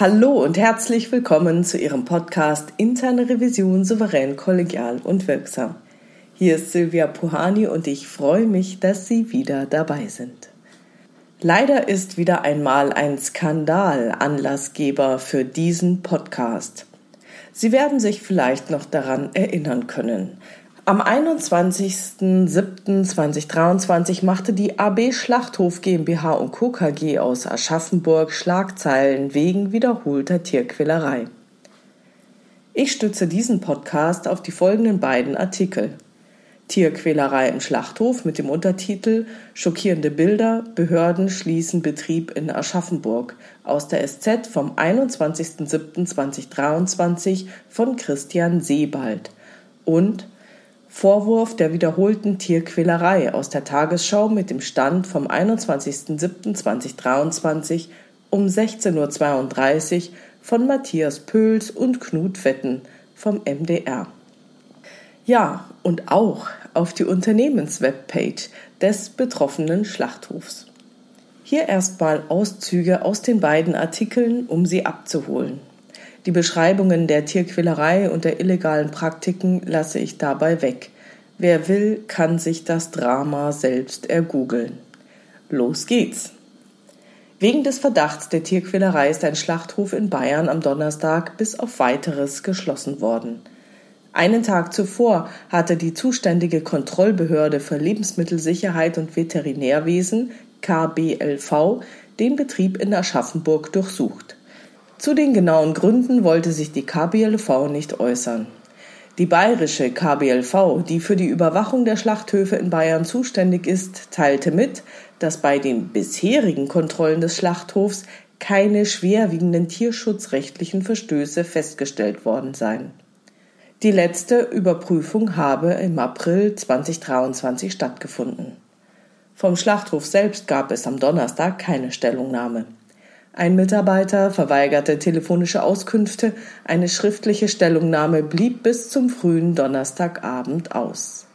Hallo und herzlich willkommen zu Ihrem Podcast Interne Revision souverän, kollegial und wirksam. Hier ist Silvia Puhani und ich freue mich, dass Sie wieder dabei sind. Leider ist wieder einmal ein Skandal Anlassgeber für diesen Podcast. Sie werden sich vielleicht noch daran erinnern können. Am 21.07.2023 machte die AB Schlachthof GmbH und Co. KG aus Aschaffenburg Schlagzeilen wegen wiederholter Tierquälerei. Ich stütze diesen Podcast auf die folgenden beiden Artikel. Tierquälerei im Schlachthof mit dem Untertitel Schockierende Bilder, Behörden schließen Betrieb in Aschaffenburg aus der SZ vom 21.07.2023 von Christian Sebald und Vorwurf der wiederholten Tierquälerei aus der Tagesschau mit dem Stand vom 21.07.2023 um 16.32 Uhr von Matthias Pöls und Knut Wetten vom MDR. Ja, und auch auf die Unternehmenswebpage des betroffenen Schlachthofs. Hier erstmal Auszüge aus den beiden Artikeln, um sie abzuholen. Die Beschreibungen der Tierquälerei und der illegalen Praktiken lasse ich dabei weg. Wer will, kann sich das Drama selbst ergoogeln. Los geht's! Wegen des Verdachts der Tierquälerei ist ein Schlachthof in Bayern am Donnerstag bis auf weiteres geschlossen worden. Einen Tag zuvor hatte die zuständige Kontrollbehörde für Lebensmittelsicherheit und Veterinärwesen KBLV den Betrieb in Aschaffenburg durchsucht. Zu den genauen Gründen wollte sich die KBLV nicht äußern. Die bayerische KBLV, die für die Überwachung der Schlachthöfe in Bayern zuständig ist, teilte mit, dass bei den bisherigen Kontrollen des Schlachthofs keine schwerwiegenden tierschutzrechtlichen Verstöße festgestellt worden seien. Die letzte Überprüfung habe im April 2023 stattgefunden. Vom Schlachthof selbst gab es am Donnerstag keine Stellungnahme. Ein Mitarbeiter verweigerte telefonische Auskünfte, eine schriftliche Stellungnahme blieb bis zum frühen Donnerstagabend aus.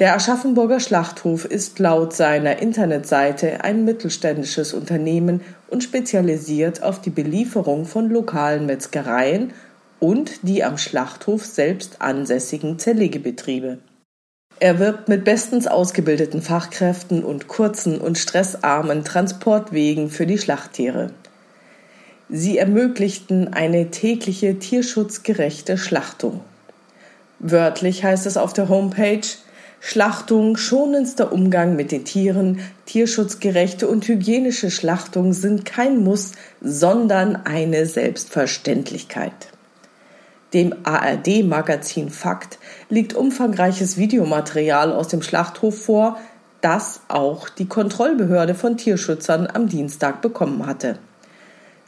Der Aschaffenburger Schlachthof ist laut seiner Internetseite ein mittelständisches Unternehmen und spezialisiert auf die Belieferung von lokalen Metzgereien und die am Schlachthof selbst ansässigen Zerlegebetriebe. Er wirbt mit bestens ausgebildeten Fachkräften und kurzen und stressarmen Transportwegen für die Schlachttiere. Sie ermöglichten eine tägliche tierschutzgerechte Schlachtung. Wörtlich heißt es auf der Homepage Schlachtung, schonendster Umgang mit den Tieren, tierschutzgerechte und hygienische Schlachtung sind kein Muss, sondern eine Selbstverständlichkeit. Dem ARD-Magazin Fakt liegt umfangreiches Videomaterial aus dem Schlachthof vor, das auch die Kontrollbehörde von Tierschützern am Dienstag bekommen hatte.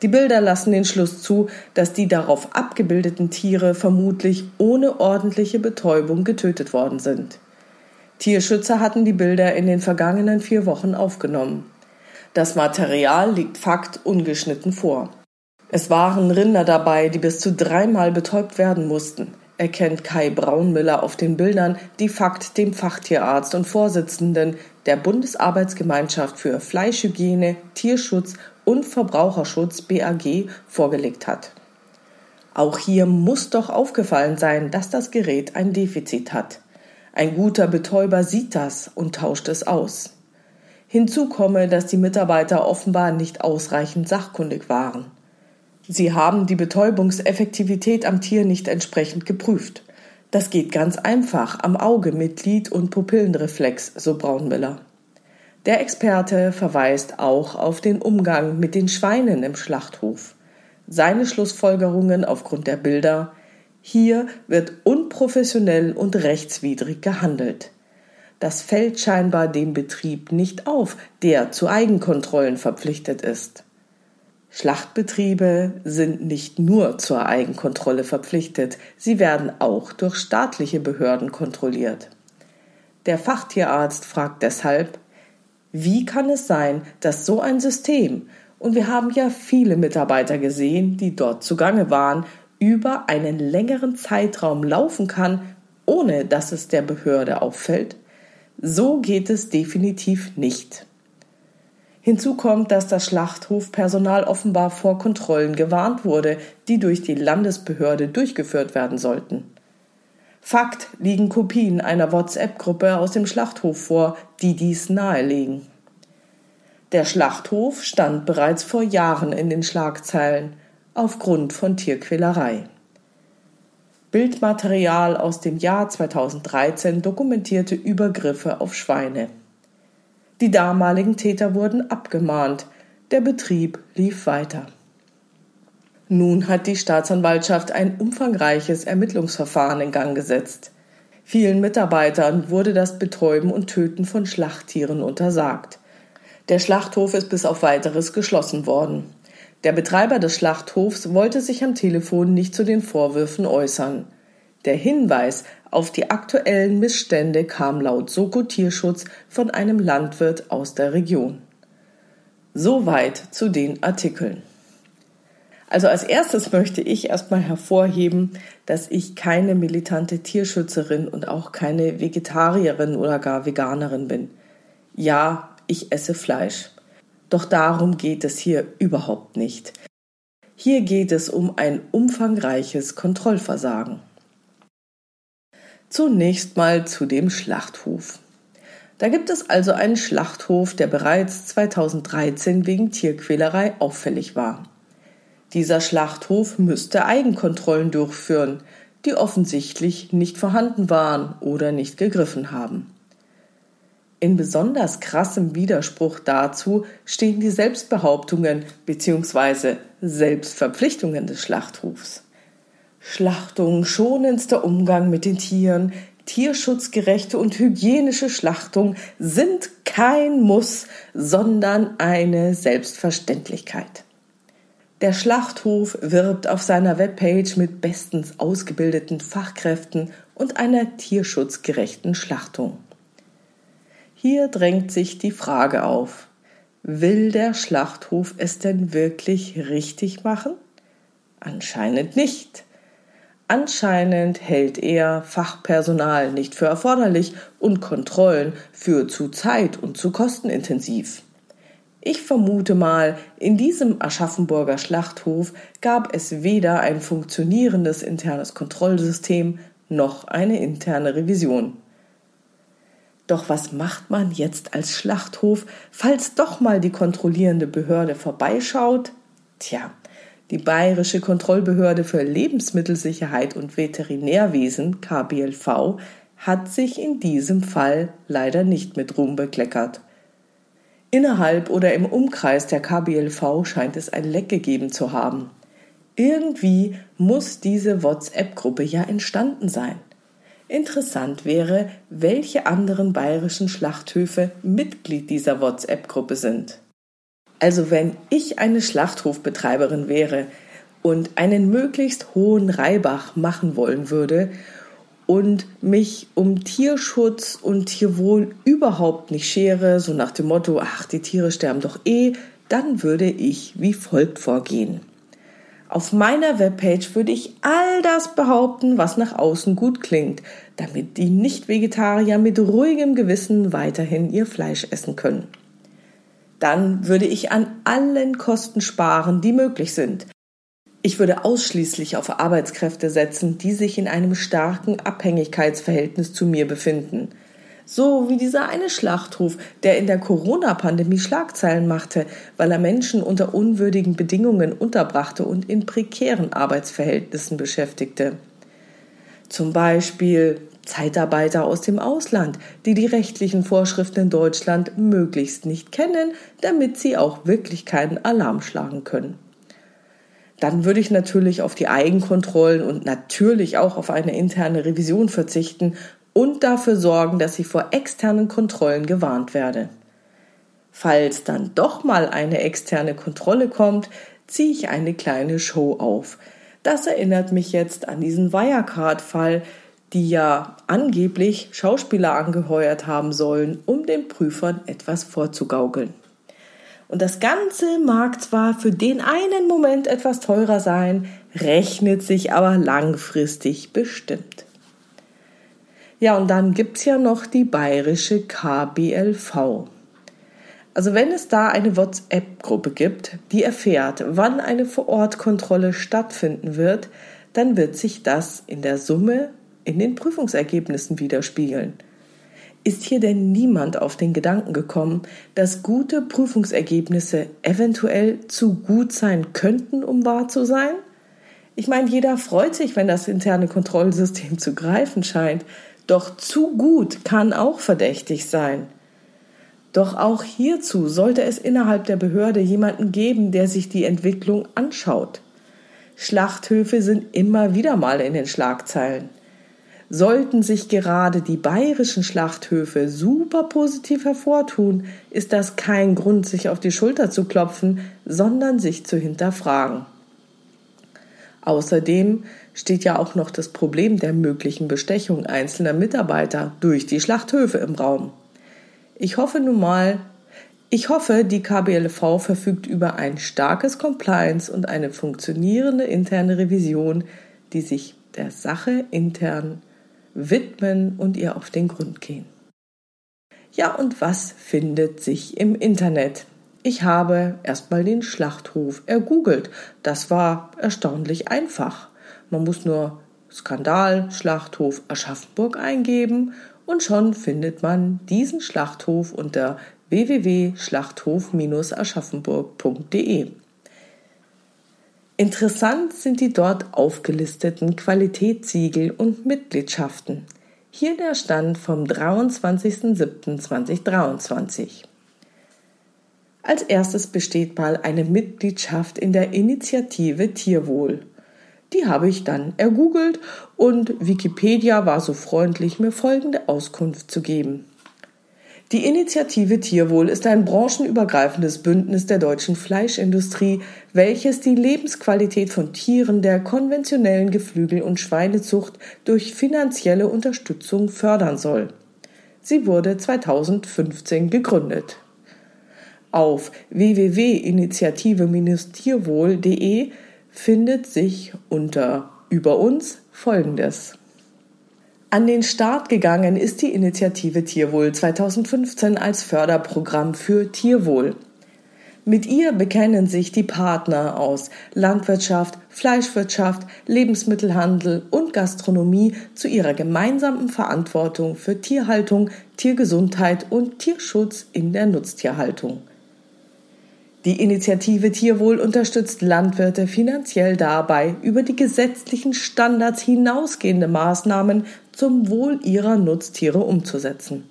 Die Bilder lassen den Schluss zu, dass die darauf abgebildeten Tiere vermutlich ohne ordentliche Betäubung getötet worden sind. Tierschützer hatten die Bilder in den vergangenen vier Wochen aufgenommen. Das Material liegt Fakt ungeschnitten vor. Es waren Rinder dabei, die bis zu dreimal betäubt werden mussten, erkennt Kai Braunmüller auf den Bildern, die Fakt dem Fachtierarzt und Vorsitzenden der Bundesarbeitsgemeinschaft für Fleischhygiene, Tierschutz und Verbraucherschutz BAG vorgelegt hat. Auch hier muss doch aufgefallen sein, dass das Gerät ein Defizit hat. Ein guter Betäuber sieht das und tauscht es aus. Hinzu komme, dass die Mitarbeiter offenbar nicht ausreichend sachkundig waren. Sie haben die Betäubungseffektivität am Tier nicht entsprechend geprüft. Das geht ganz einfach am Auge mit Lid- und Pupillenreflex, so Braunmüller. Der Experte verweist auch auf den Umgang mit den Schweinen im Schlachthof. Seine Schlussfolgerungen aufgrund der Bilder hier wird unprofessionell und rechtswidrig gehandelt. Das fällt scheinbar dem Betrieb nicht auf, der zu Eigenkontrollen verpflichtet ist. Schlachtbetriebe sind nicht nur zur Eigenkontrolle verpflichtet, sie werden auch durch staatliche Behörden kontrolliert. Der Fachtierarzt fragt deshalb, wie kann es sein, dass so ein System, und wir haben ja viele Mitarbeiter gesehen, die dort zugange waren, über einen längeren Zeitraum laufen kann, ohne dass es der Behörde auffällt? So geht es definitiv nicht. Hinzu kommt, dass das Schlachthofpersonal offenbar vor Kontrollen gewarnt wurde, die durch die Landesbehörde durchgeführt werden sollten. Fakt liegen Kopien einer WhatsApp-Gruppe aus dem Schlachthof vor, die dies nahelegen. Der Schlachthof stand bereits vor Jahren in den Schlagzeilen aufgrund von Tierquälerei. Bildmaterial aus dem Jahr 2013 dokumentierte Übergriffe auf Schweine. Die damaligen Täter wurden abgemahnt. Der Betrieb lief weiter. Nun hat die Staatsanwaltschaft ein umfangreiches Ermittlungsverfahren in Gang gesetzt. Vielen Mitarbeitern wurde das Betäuben und Töten von Schlachttieren untersagt. Der Schlachthof ist bis auf weiteres geschlossen worden. Der Betreiber des Schlachthofs wollte sich am Telefon nicht zu den Vorwürfen äußern. Der Hinweis auf die aktuellen Missstände kam laut Soko Tierschutz von einem Landwirt aus der Region. Soweit zu den Artikeln. Also als erstes möchte ich erstmal hervorheben, dass ich keine militante Tierschützerin und auch keine Vegetarierin oder gar Veganerin bin. Ja, ich esse Fleisch. Doch darum geht es hier überhaupt nicht. Hier geht es um ein umfangreiches Kontrollversagen. Zunächst mal zu dem Schlachthof. Da gibt es also einen Schlachthof, der bereits 2013 wegen Tierquälerei auffällig war. Dieser Schlachthof müsste Eigenkontrollen durchführen, die offensichtlich nicht vorhanden waren oder nicht gegriffen haben. In besonders krassem Widerspruch dazu stehen die Selbstbehauptungen bzw. Selbstverpflichtungen des Schlachthofs. Schlachtung, schonendster Umgang mit den Tieren, tierschutzgerechte und hygienische Schlachtung sind kein Muss, sondern eine Selbstverständlichkeit. Der Schlachthof wirbt auf seiner Webpage mit bestens ausgebildeten Fachkräften und einer tierschutzgerechten Schlachtung. Hier drängt sich die Frage auf, will der Schlachthof es denn wirklich richtig machen? Anscheinend nicht. Anscheinend hält er Fachpersonal nicht für erforderlich und Kontrollen für zu zeit- und zu kostenintensiv. Ich vermute mal, in diesem Aschaffenburger Schlachthof gab es weder ein funktionierendes internes Kontrollsystem noch eine interne Revision. Doch was macht man jetzt als Schlachthof, falls doch mal die kontrollierende Behörde vorbeischaut? Tja, die Bayerische Kontrollbehörde für Lebensmittelsicherheit und Veterinärwesen KBLV hat sich in diesem Fall leider nicht mit Ruhm bekleckert. Innerhalb oder im Umkreis der KBLV scheint es ein Leck gegeben zu haben. Irgendwie muss diese WhatsApp-Gruppe ja entstanden sein. Interessant wäre, welche anderen bayerischen Schlachthöfe Mitglied dieser WhatsApp-Gruppe sind. Also wenn ich eine Schlachthofbetreiberin wäre und einen möglichst hohen Reibach machen wollen würde und mich um Tierschutz und Tierwohl überhaupt nicht schere, so nach dem Motto, ach, die Tiere sterben doch eh, dann würde ich wie folgt vorgehen. Auf meiner Webpage würde ich all das behaupten, was nach außen gut klingt, damit die Nicht-Vegetarier mit ruhigem Gewissen weiterhin ihr Fleisch essen können dann würde ich an allen Kosten sparen, die möglich sind. Ich würde ausschließlich auf Arbeitskräfte setzen, die sich in einem starken Abhängigkeitsverhältnis zu mir befinden. So wie dieser eine Schlachthof, der in der Corona-Pandemie Schlagzeilen machte, weil er Menschen unter unwürdigen Bedingungen unterbrachte und in prekären Arbeitsverhältnissen beschäftigte. Zum Beispiel Zeitarbeiter aus dem Ausland, die die rechtlichen Vorschriften in Deutschland möglichst nicht kennen, damit sie auch wirklich keinen Alarm schlagen können. Dann würde ich natürlich auf die Eigenkontrollen und natürlich auch auf eine interne Revision verzichten und dafür sorgen, dass ich vor externen Kontrollen gewarnt werde. Falls dann doch mal eine externe Kontrolle kommt, ziehe ich eine kleine Show auf. Das erinnert mich jetzt an diesen Wirecard-Fall, die ja angeblich Schauspieler angeheuert haben sollen, um den Prüfern etwas vorzugaukeln. Und das Ganze mag zwar für den einen Moment etwas teurer sein, rechnet sich aber langfristig bestimmt. Ja, und dann gibt's ja noch die bayerische KBLV. Also wenn es da eine WhatsApp-Gruppe gibt, die erfährt, wann eine Vorortkontrolle stattfinden wird, dann wird sich das in der Summe in den Prüfungsergebnissen widerspiegeln. Ist hier denn niemand auf den Gedanken gekommen, dass gute Prüfungsergebnisse eventuell zu gut sein könnten, um wahr zu sein? Ich meine, jeder freut sich, wenn das interne Kontrollsystem zu greifen scheint, doch zu gut kann auch verdächtig sein. Doch auch hierzu sollte es innerhalb der Behörde jemanden geben, der sich die Entwicklung anschaut. Schlachthöfe sind immer wieder mal in den Schlagzeilen. Sollten sich gerade die bayerischen Schlachthöfe super positiv hervortun, ist das kein Grund, sich auf die Schulter zu klopfen, sondern sich zu hinterfragen. Außerdem steht ja auch noch das Problem der möglichen Bestechung einzelner Mitarbeiter durch die Schlachthöfe im Raum. Ich hoffe nun mal, ich hoffe, die KBLV verfügt über ein starkes Compliance und eine funktionierende interne Revision, die sich der Sache intern widmen und ihr auf den Grund gehen. Ja, und was findet sich im Internet? Ich habe erstmal den Schlachthof ergoogelt. Das war erstaunlich einfach. Man muss nur Skandal Schlachthof Aschaffenburg eingeben und schon findet man diesen Schlachthof unter www.schlachthof-aschaffenburg.de. Interessant sind die dort aufgelisteten Qualitätssiegel und Mitgliedschaften. Hier der Stand vom 23.07.2023. Als erstes besteht mal eine Mitgliedschaft in der Initiative Tierwohl. Die habe ich dann ergoogelt und Wikipedia war so freundlich, mir folgende Auskunft zu geben. Die Initiative Tierwohl ist ein branchenübergreifendes Bündnis der deutschen Fleischindustrie, welches die Lebensqualität von Tieren der konventionellen Geflügel- und Schweinezucht durch finanzielle Unterstützung fördern soll. Sie wurde 2015 gegründet. Auf www.initiative-tierwohl.de findet sich unter Über uns Folgendes. An den Start gegangen ist die Initiative Tierwohl 2015 als Förderprogramm für Tierwohl. Mit ihr bekennen sich die Partner aus Landwirtschaft, Fleischwirtschaft, Lebensmittelhandel und Gastronomie zu ihrer gemeinsamen Verantwortung für Tierhaltung, Tiergesundheit und Tierschutz in der Nutztierhaltung. Die Initiative Tierwohl unterstützt Landwirte finanziell dabei, über die gesetzlichen Standards hinausgehende Maßnahmen zum Wohl ihrer Nutztiere umzusetzen.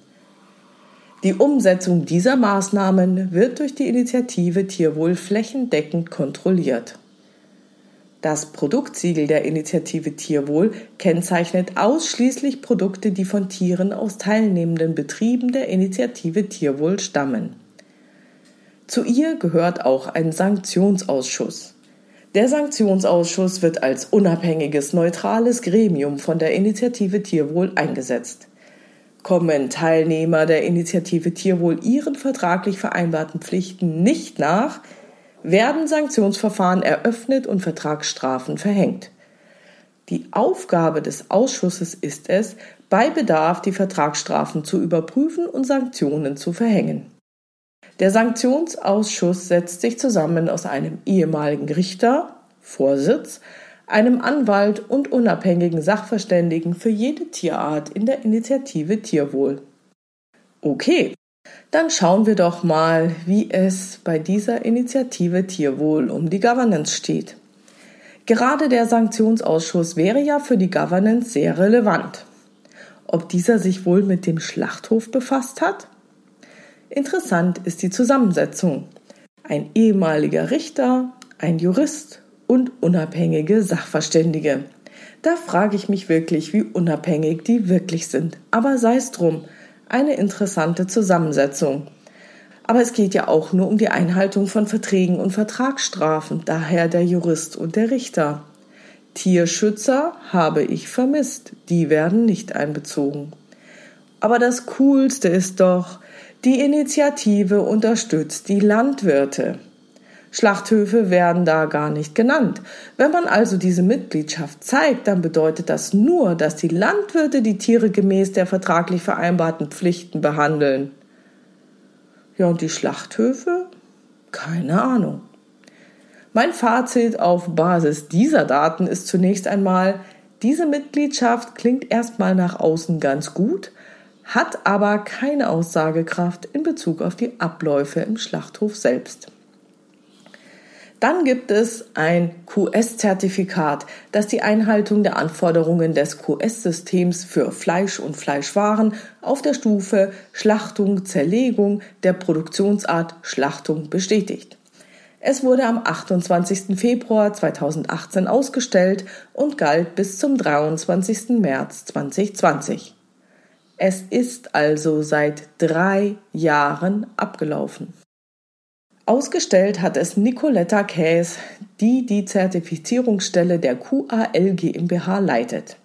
Die Umsetzung dieser Maßnahmen wird durch die Initiative Tierwohl flächendeckend kontrolliert. Das Produktsiegel der Initiative Tierwohl kennzeichnet ausschließlich Produkte, die von Tieren aus teilnehmenden Betrieben der Initiative Tierwohl stammen. Zu ihr gehört auch ein Sanktionsausschuss. Der Sanktionsausschuss wird als unabhängiges, neutrales Gremium von der Initiative Tierwohl eingesetzt. Kommen Teilnehmer der Initiative Tierwohl ihren vertraglich vereinbarten Pflichten nicht nach, werden Sanktionsverfahren eröffnet und Vertragsstrafen verhängt. Die Aufgabe des Ausschusses ist es, bei Bedarf die Vertragsstrafen zu überprüfen und Sanktionen zu verhängen. Der Sanktionsausschuss setzt sich zusammen aus einem ehemaligen Richter, Vorsitz, einem Anwalt und unabhängigen Sachverständigen für jede Tierart in der Initiative Tierwohl. Okay, dann schauen wir doch mal, wie es bei dieser Initiative Tierwohl um die Governance steht. Gerade der Sanktionsausschuss wäre ja für die Governance sehr relevant. Ob dieser sich wohl mit dem Schlachthof befasst hat? Interessant ist die Zusammensetzung. Ein ehemaliger Richter, ein Jurist und unabhängige Sachverständige. Da frage ich mich wirklich, wie unabhängig die wirklich sind. Aber sei es drum, eine interessante Zusammensetzung. Aber es geht ja auch nur um die Einhaltung von Verträgen und Vertragsstrafen, daher der Jurist und der Richter. Tierschützer habe ich vermisst, die werden nicht einbezogen. Aber das Coolste ist doch, die Initiative unterstützt die Landwirte. Schlachthöfe werden da gar nicht genannt. Wenn man also diese Mitgliedschaft zeigt, dann bedeutet das nur, dass die Landwirte die Tiere gemäß der vertraglich vereinbarten Pflichten behandeln. Ja, und die Schlachthöfe? Keine Ahnung. Mein Fazit auf Basis dieser Daten ist zunächst einmal, diese Mitgliedschaft klingt erstmal nach außen ganz gut, hat aber keine Aussagekraft in Bezug auf die Abläufe im Schlachthof selbst. Dann gibt es ein QS-Zertifikat, das die Einhaltung der Anforderungen des QS-Systems für Fleisch und Fleischwaren auf der Stufe Schlachtung, Zerlegung der Produktionsart Schlachtung bestätigt. Es wurde am 28. Februar 2018 ausgestellt und galt bis zum 23. März 2020. Es ist also seit drei Jahren abgelaufen. Ausgestellt hat es Nicoletta Käs, die die Zertifizierungsstelle der QAL GmbH leitet.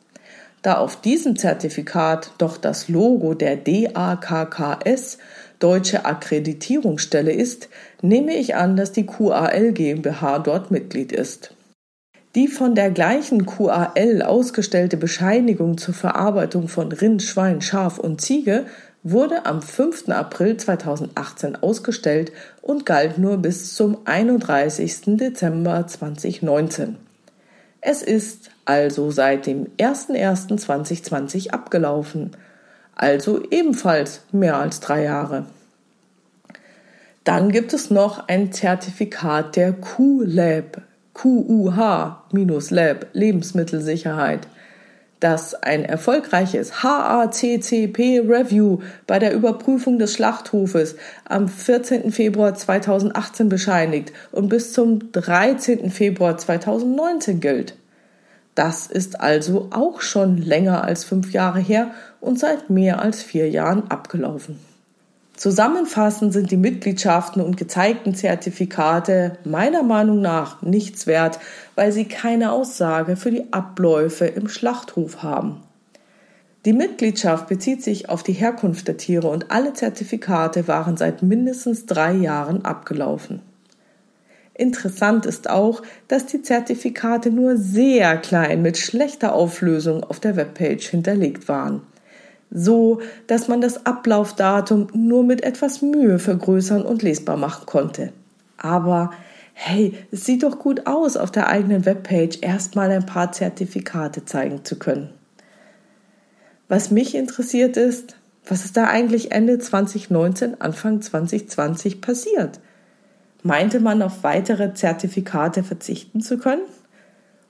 Da auf diesem Zertifikat doch das Logo der DAKKS Deutsche Akkreditierungsstelle ist, nehme ich an, dass die QAL GmbH dort Mitglied ist. Die von der gleichen QAL ausgestellte Bescheinigung zur Verarbeitung von Rind, Schwein, Schaf und Ziege wurde am 5. April 2018 ausgestellt und galt nur bis zum 31. Dezember 2019. Es ist also seit dem 01.01.2020 abgelaufen, also ebenfalls mehr als drei Jahre. Dann gibt es noch ein Zertifikat der Q-Lab, QUH-Lab, Lebensmittelsicherheit dass ein erfolgreiches HACCP-Review bei der Überprüfung des Schlachthofes am 14. Februar 2018 bescheinigt und bis zum 13. Februar 2019 gilt. Das ist also auch schon länger als fünf Jahre her und seit mehr als vier Jahren abgelaufen. Zusammenfassend sind die Mitgliedschaften und gezeigten Zertifikate meiner Meinung nach nichts wert, weil sie keine Aussage für die Abläufe im Schlachthof haben. Die Mitgliedschaft bezieht sich auf die Herkunft der Tiere und alle Zertifikate waren seit mindestens drei Jahren abgelaufen. Interessant ist auch, dass die Zertifikate nur sehr klein mit schlechter Auflösung auf der Webpage hinterlegt waren so dass man das Ablaufdatum nur mit etwas Mühe vergrößern und lesbar machen konnte. Aber hey, es sieht doch gut aus, auf der eigenen Webpage erstmal ein paar Zertifikate zeigen zu können. Was mich interessiert ist, was ist da eigentlich Ende 2019, Anfang 2020 passiert? Meinte man auf weitere Zertifikate verzichten zu können?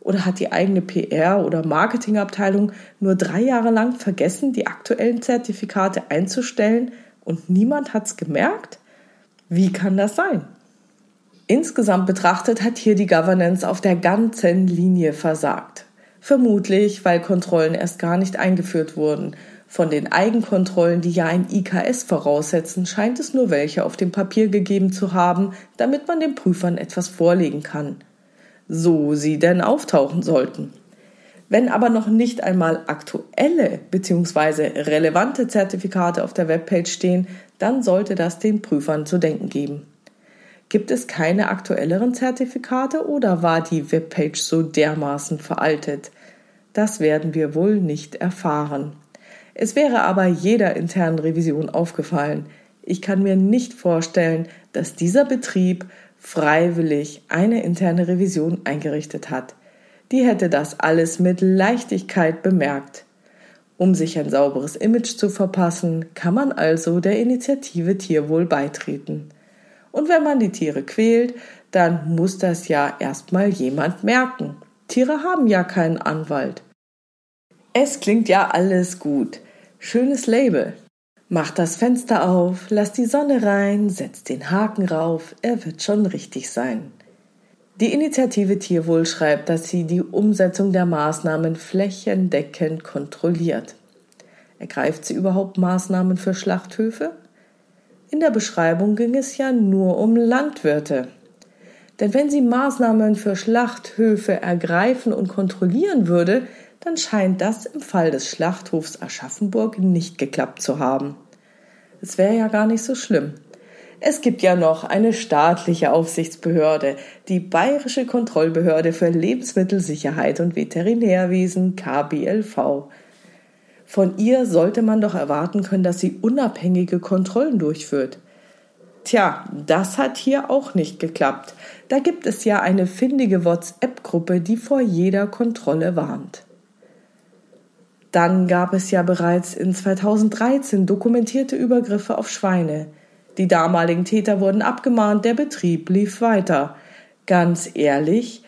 Oder hat die eigene PR- oder Marketingabteilung nur drei Jahre lang vergessen, die aktuellen Zertifikate einzustellen und niemand hat's gemerkt? Wie kann das sein? Insgesamt betrachtet hat hier die Governance auf der ganzen Linie versagt. Vermutlich, weil Kontrollen erst gar nicht eingeführt wurden. Von den Eigenkontrollen, die ja ein IKS voraussetzen, scheint es nur welche auf dem Papier gegeben zu haben, damit man den Prüfern etwas vorlegen kann so sie denn auftauchen sollten. Wenn aber noch nicht einmal aktuelle bzw. relevante Zertifikate auf der Webpage stehen, dann sollte das den Prüfern zu denken geben. Gibt es keine aktuelleren Zertifikate oder war die Webpage so dermaßen veraltet? Das werden wir wohl nicht erfahren. Es wäre aber jeder internen Revision aufgefallen. Ich kann mir nicht vorstellen, dass dieser Betrieb freiwillig eine interne Revision eingerichtet hat. Die hätte das alles mit Leichtigkeit bemerkt. Um sich ein sauberes Image zu verpassen, kann man also der Initiative Tierwohl beitreten. Und wenn man die Tiere quält, dann muss das ja erstmal jemand merken. Tiere haben ja keinen Anwalt. Es klingt ja alles gut. Schönes Label. Mach das Fenster auf, lass die Sonne rein, setz den Haken rauf, er wird schon richtig sein. Die Initiative Tierwohl schreibt, dass sie die Umsetzung der Maßnahmen flächendeckend kontrolliert. Ergreift sie überhaupt Maßnahmen für Schlachthöfe? In der Beschreibung ging es ja nur um Landwirte. Denn wenn sie Maßnahmen für Schlachthöfe ergreifen und kontrollieren würde, dann scheint das im Fall des Schlachthofs Aschaffenburg nicht geklappt zu haben. Es wäre ja gar nicht so schlimm. Es gibt ja noch eine staatliche Aufsichtsbehörde, die Bayerische Kontrollbehörde für Lebensmittelsicherheit und Veterinärwesen KBLV. Von ihr sollte man doch erwarten können, dass sie unabhängige Kontrollen durchführt. Tja, das hat hier auch nicht geklappt. Da gibt es ja eine findige WhatsApp-Gruppe, die vor jeder Kontrolle warnt. Dann gab es ja bereits in 2013 dokumentierte Übergriffe auf Schweine. Die damaligen Täter wurden abgemahnt, der Betrieb lief weiter. Ganz ehrlich,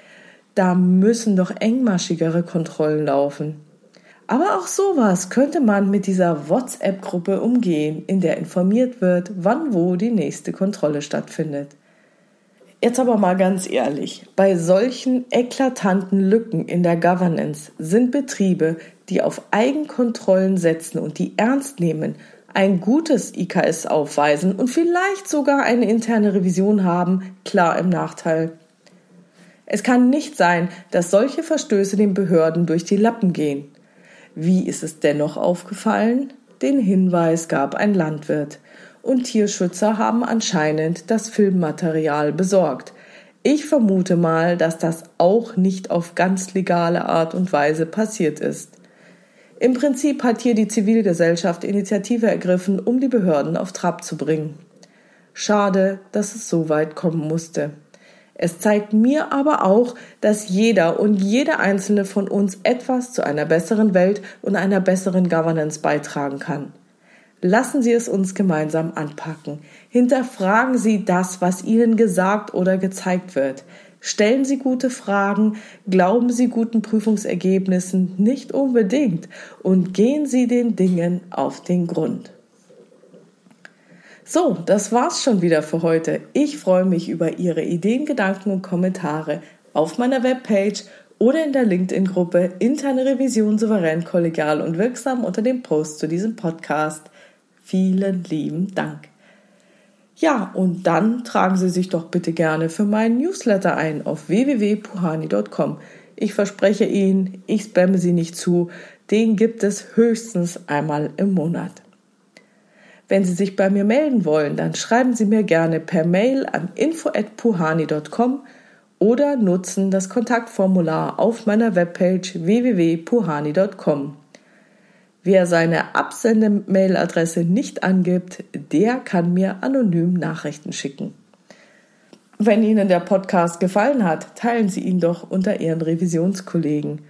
da müssen doch engmaschigere Kontrollen laufen. Aber auch sowas könnte man mit dieser WhatsApp-Gruppe umgehen, in der informiert wird, wann wo die nächste Kontrolle stattfindet. Jetzt aber mal ganz ehrlich, bei solchen eklatanten Lücken in der Governance sind Betriebe, die auf Eigenkontrollen setzen und die ernst nehmen, ein gutes IKS aufweisen und vielleicht sogar eine interne Revision haben, klar im Nachteil. Es kann nicht sein, dass solche Verstöße den Behörden durch die Lappen gehen. Wie ist es dennoch aufgefallen? Den Hinweis gab ein Landwirt. Und Tierschützer haben anscheinend das Filmmaterial besorgt. Ich vermute mal, dass das auch nicht auf ganz legale Art und Weise passiert ist. Im Prinzip hat hier die Zivilgesellschaft Initiative ergriffen, um die Behörden auf Trab zu bringen. Schade, dass es so weit kommen musste. Es zeigt mir aber auch, dass jeder und jede einzelne von uns etwas zu einer besseren Welt und einer besseren Governance beitragen kann. Lassen Sie es uns gemeinsam anpacken. Hinterfragen Sie das, was Ihnen gesagt oder gezeigt wird. Stellen Sie gute Fragen, glauben Sie guten Prüfungsergebnissen nicht unbedingt und gehen Sie den Dingen auf den Grund. So, das war's schon wieder für heute. Ich freue mich über Ihre Ideen, Gedanken und Kommentare auf meiner Webpage oder in der LinkedIn-Gruppe Interne Revision souverän, kollegial und wirksam unter dem Post zu diesem Podcast. Vielen lieben Dank. Ja, und dann tragen Sie sich doch bitte gerne für meinen Newsletter ein auf www.puhani.com. Ich verspreche Ihnen, ich spamme Sie nicht zu, den gibt es höchstens einmal im Monat. Wenn Sie sich bei mir melden wollen, dann schreiben Sie mir gerne per Mail an info@puhani.com oder nutzen das Kontaktformular auf meiner Webpage www.puhani.com. Wer seine Absendemailadresse nicht angibt, der kann mir anonym Nachrichten schicken. Wenn Ihnen der Podcast gefallen hat, teilen Sie ihn doch unter Ihren Revisionskollegen.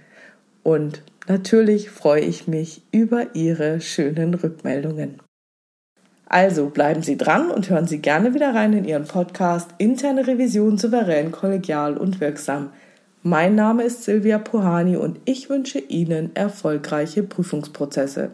Und natürlich freue ich mich über Ihre schönen Rückmeldungen. Also bleiben Sie dran und hören Sie gerne wieder rein in Ihren Podcast Interne Revision souverän, kollegial und wirksam. Mein Name ist Silvia Pohani und ich wünsche Ihnen erfolgreiche Prüfungsprozesse.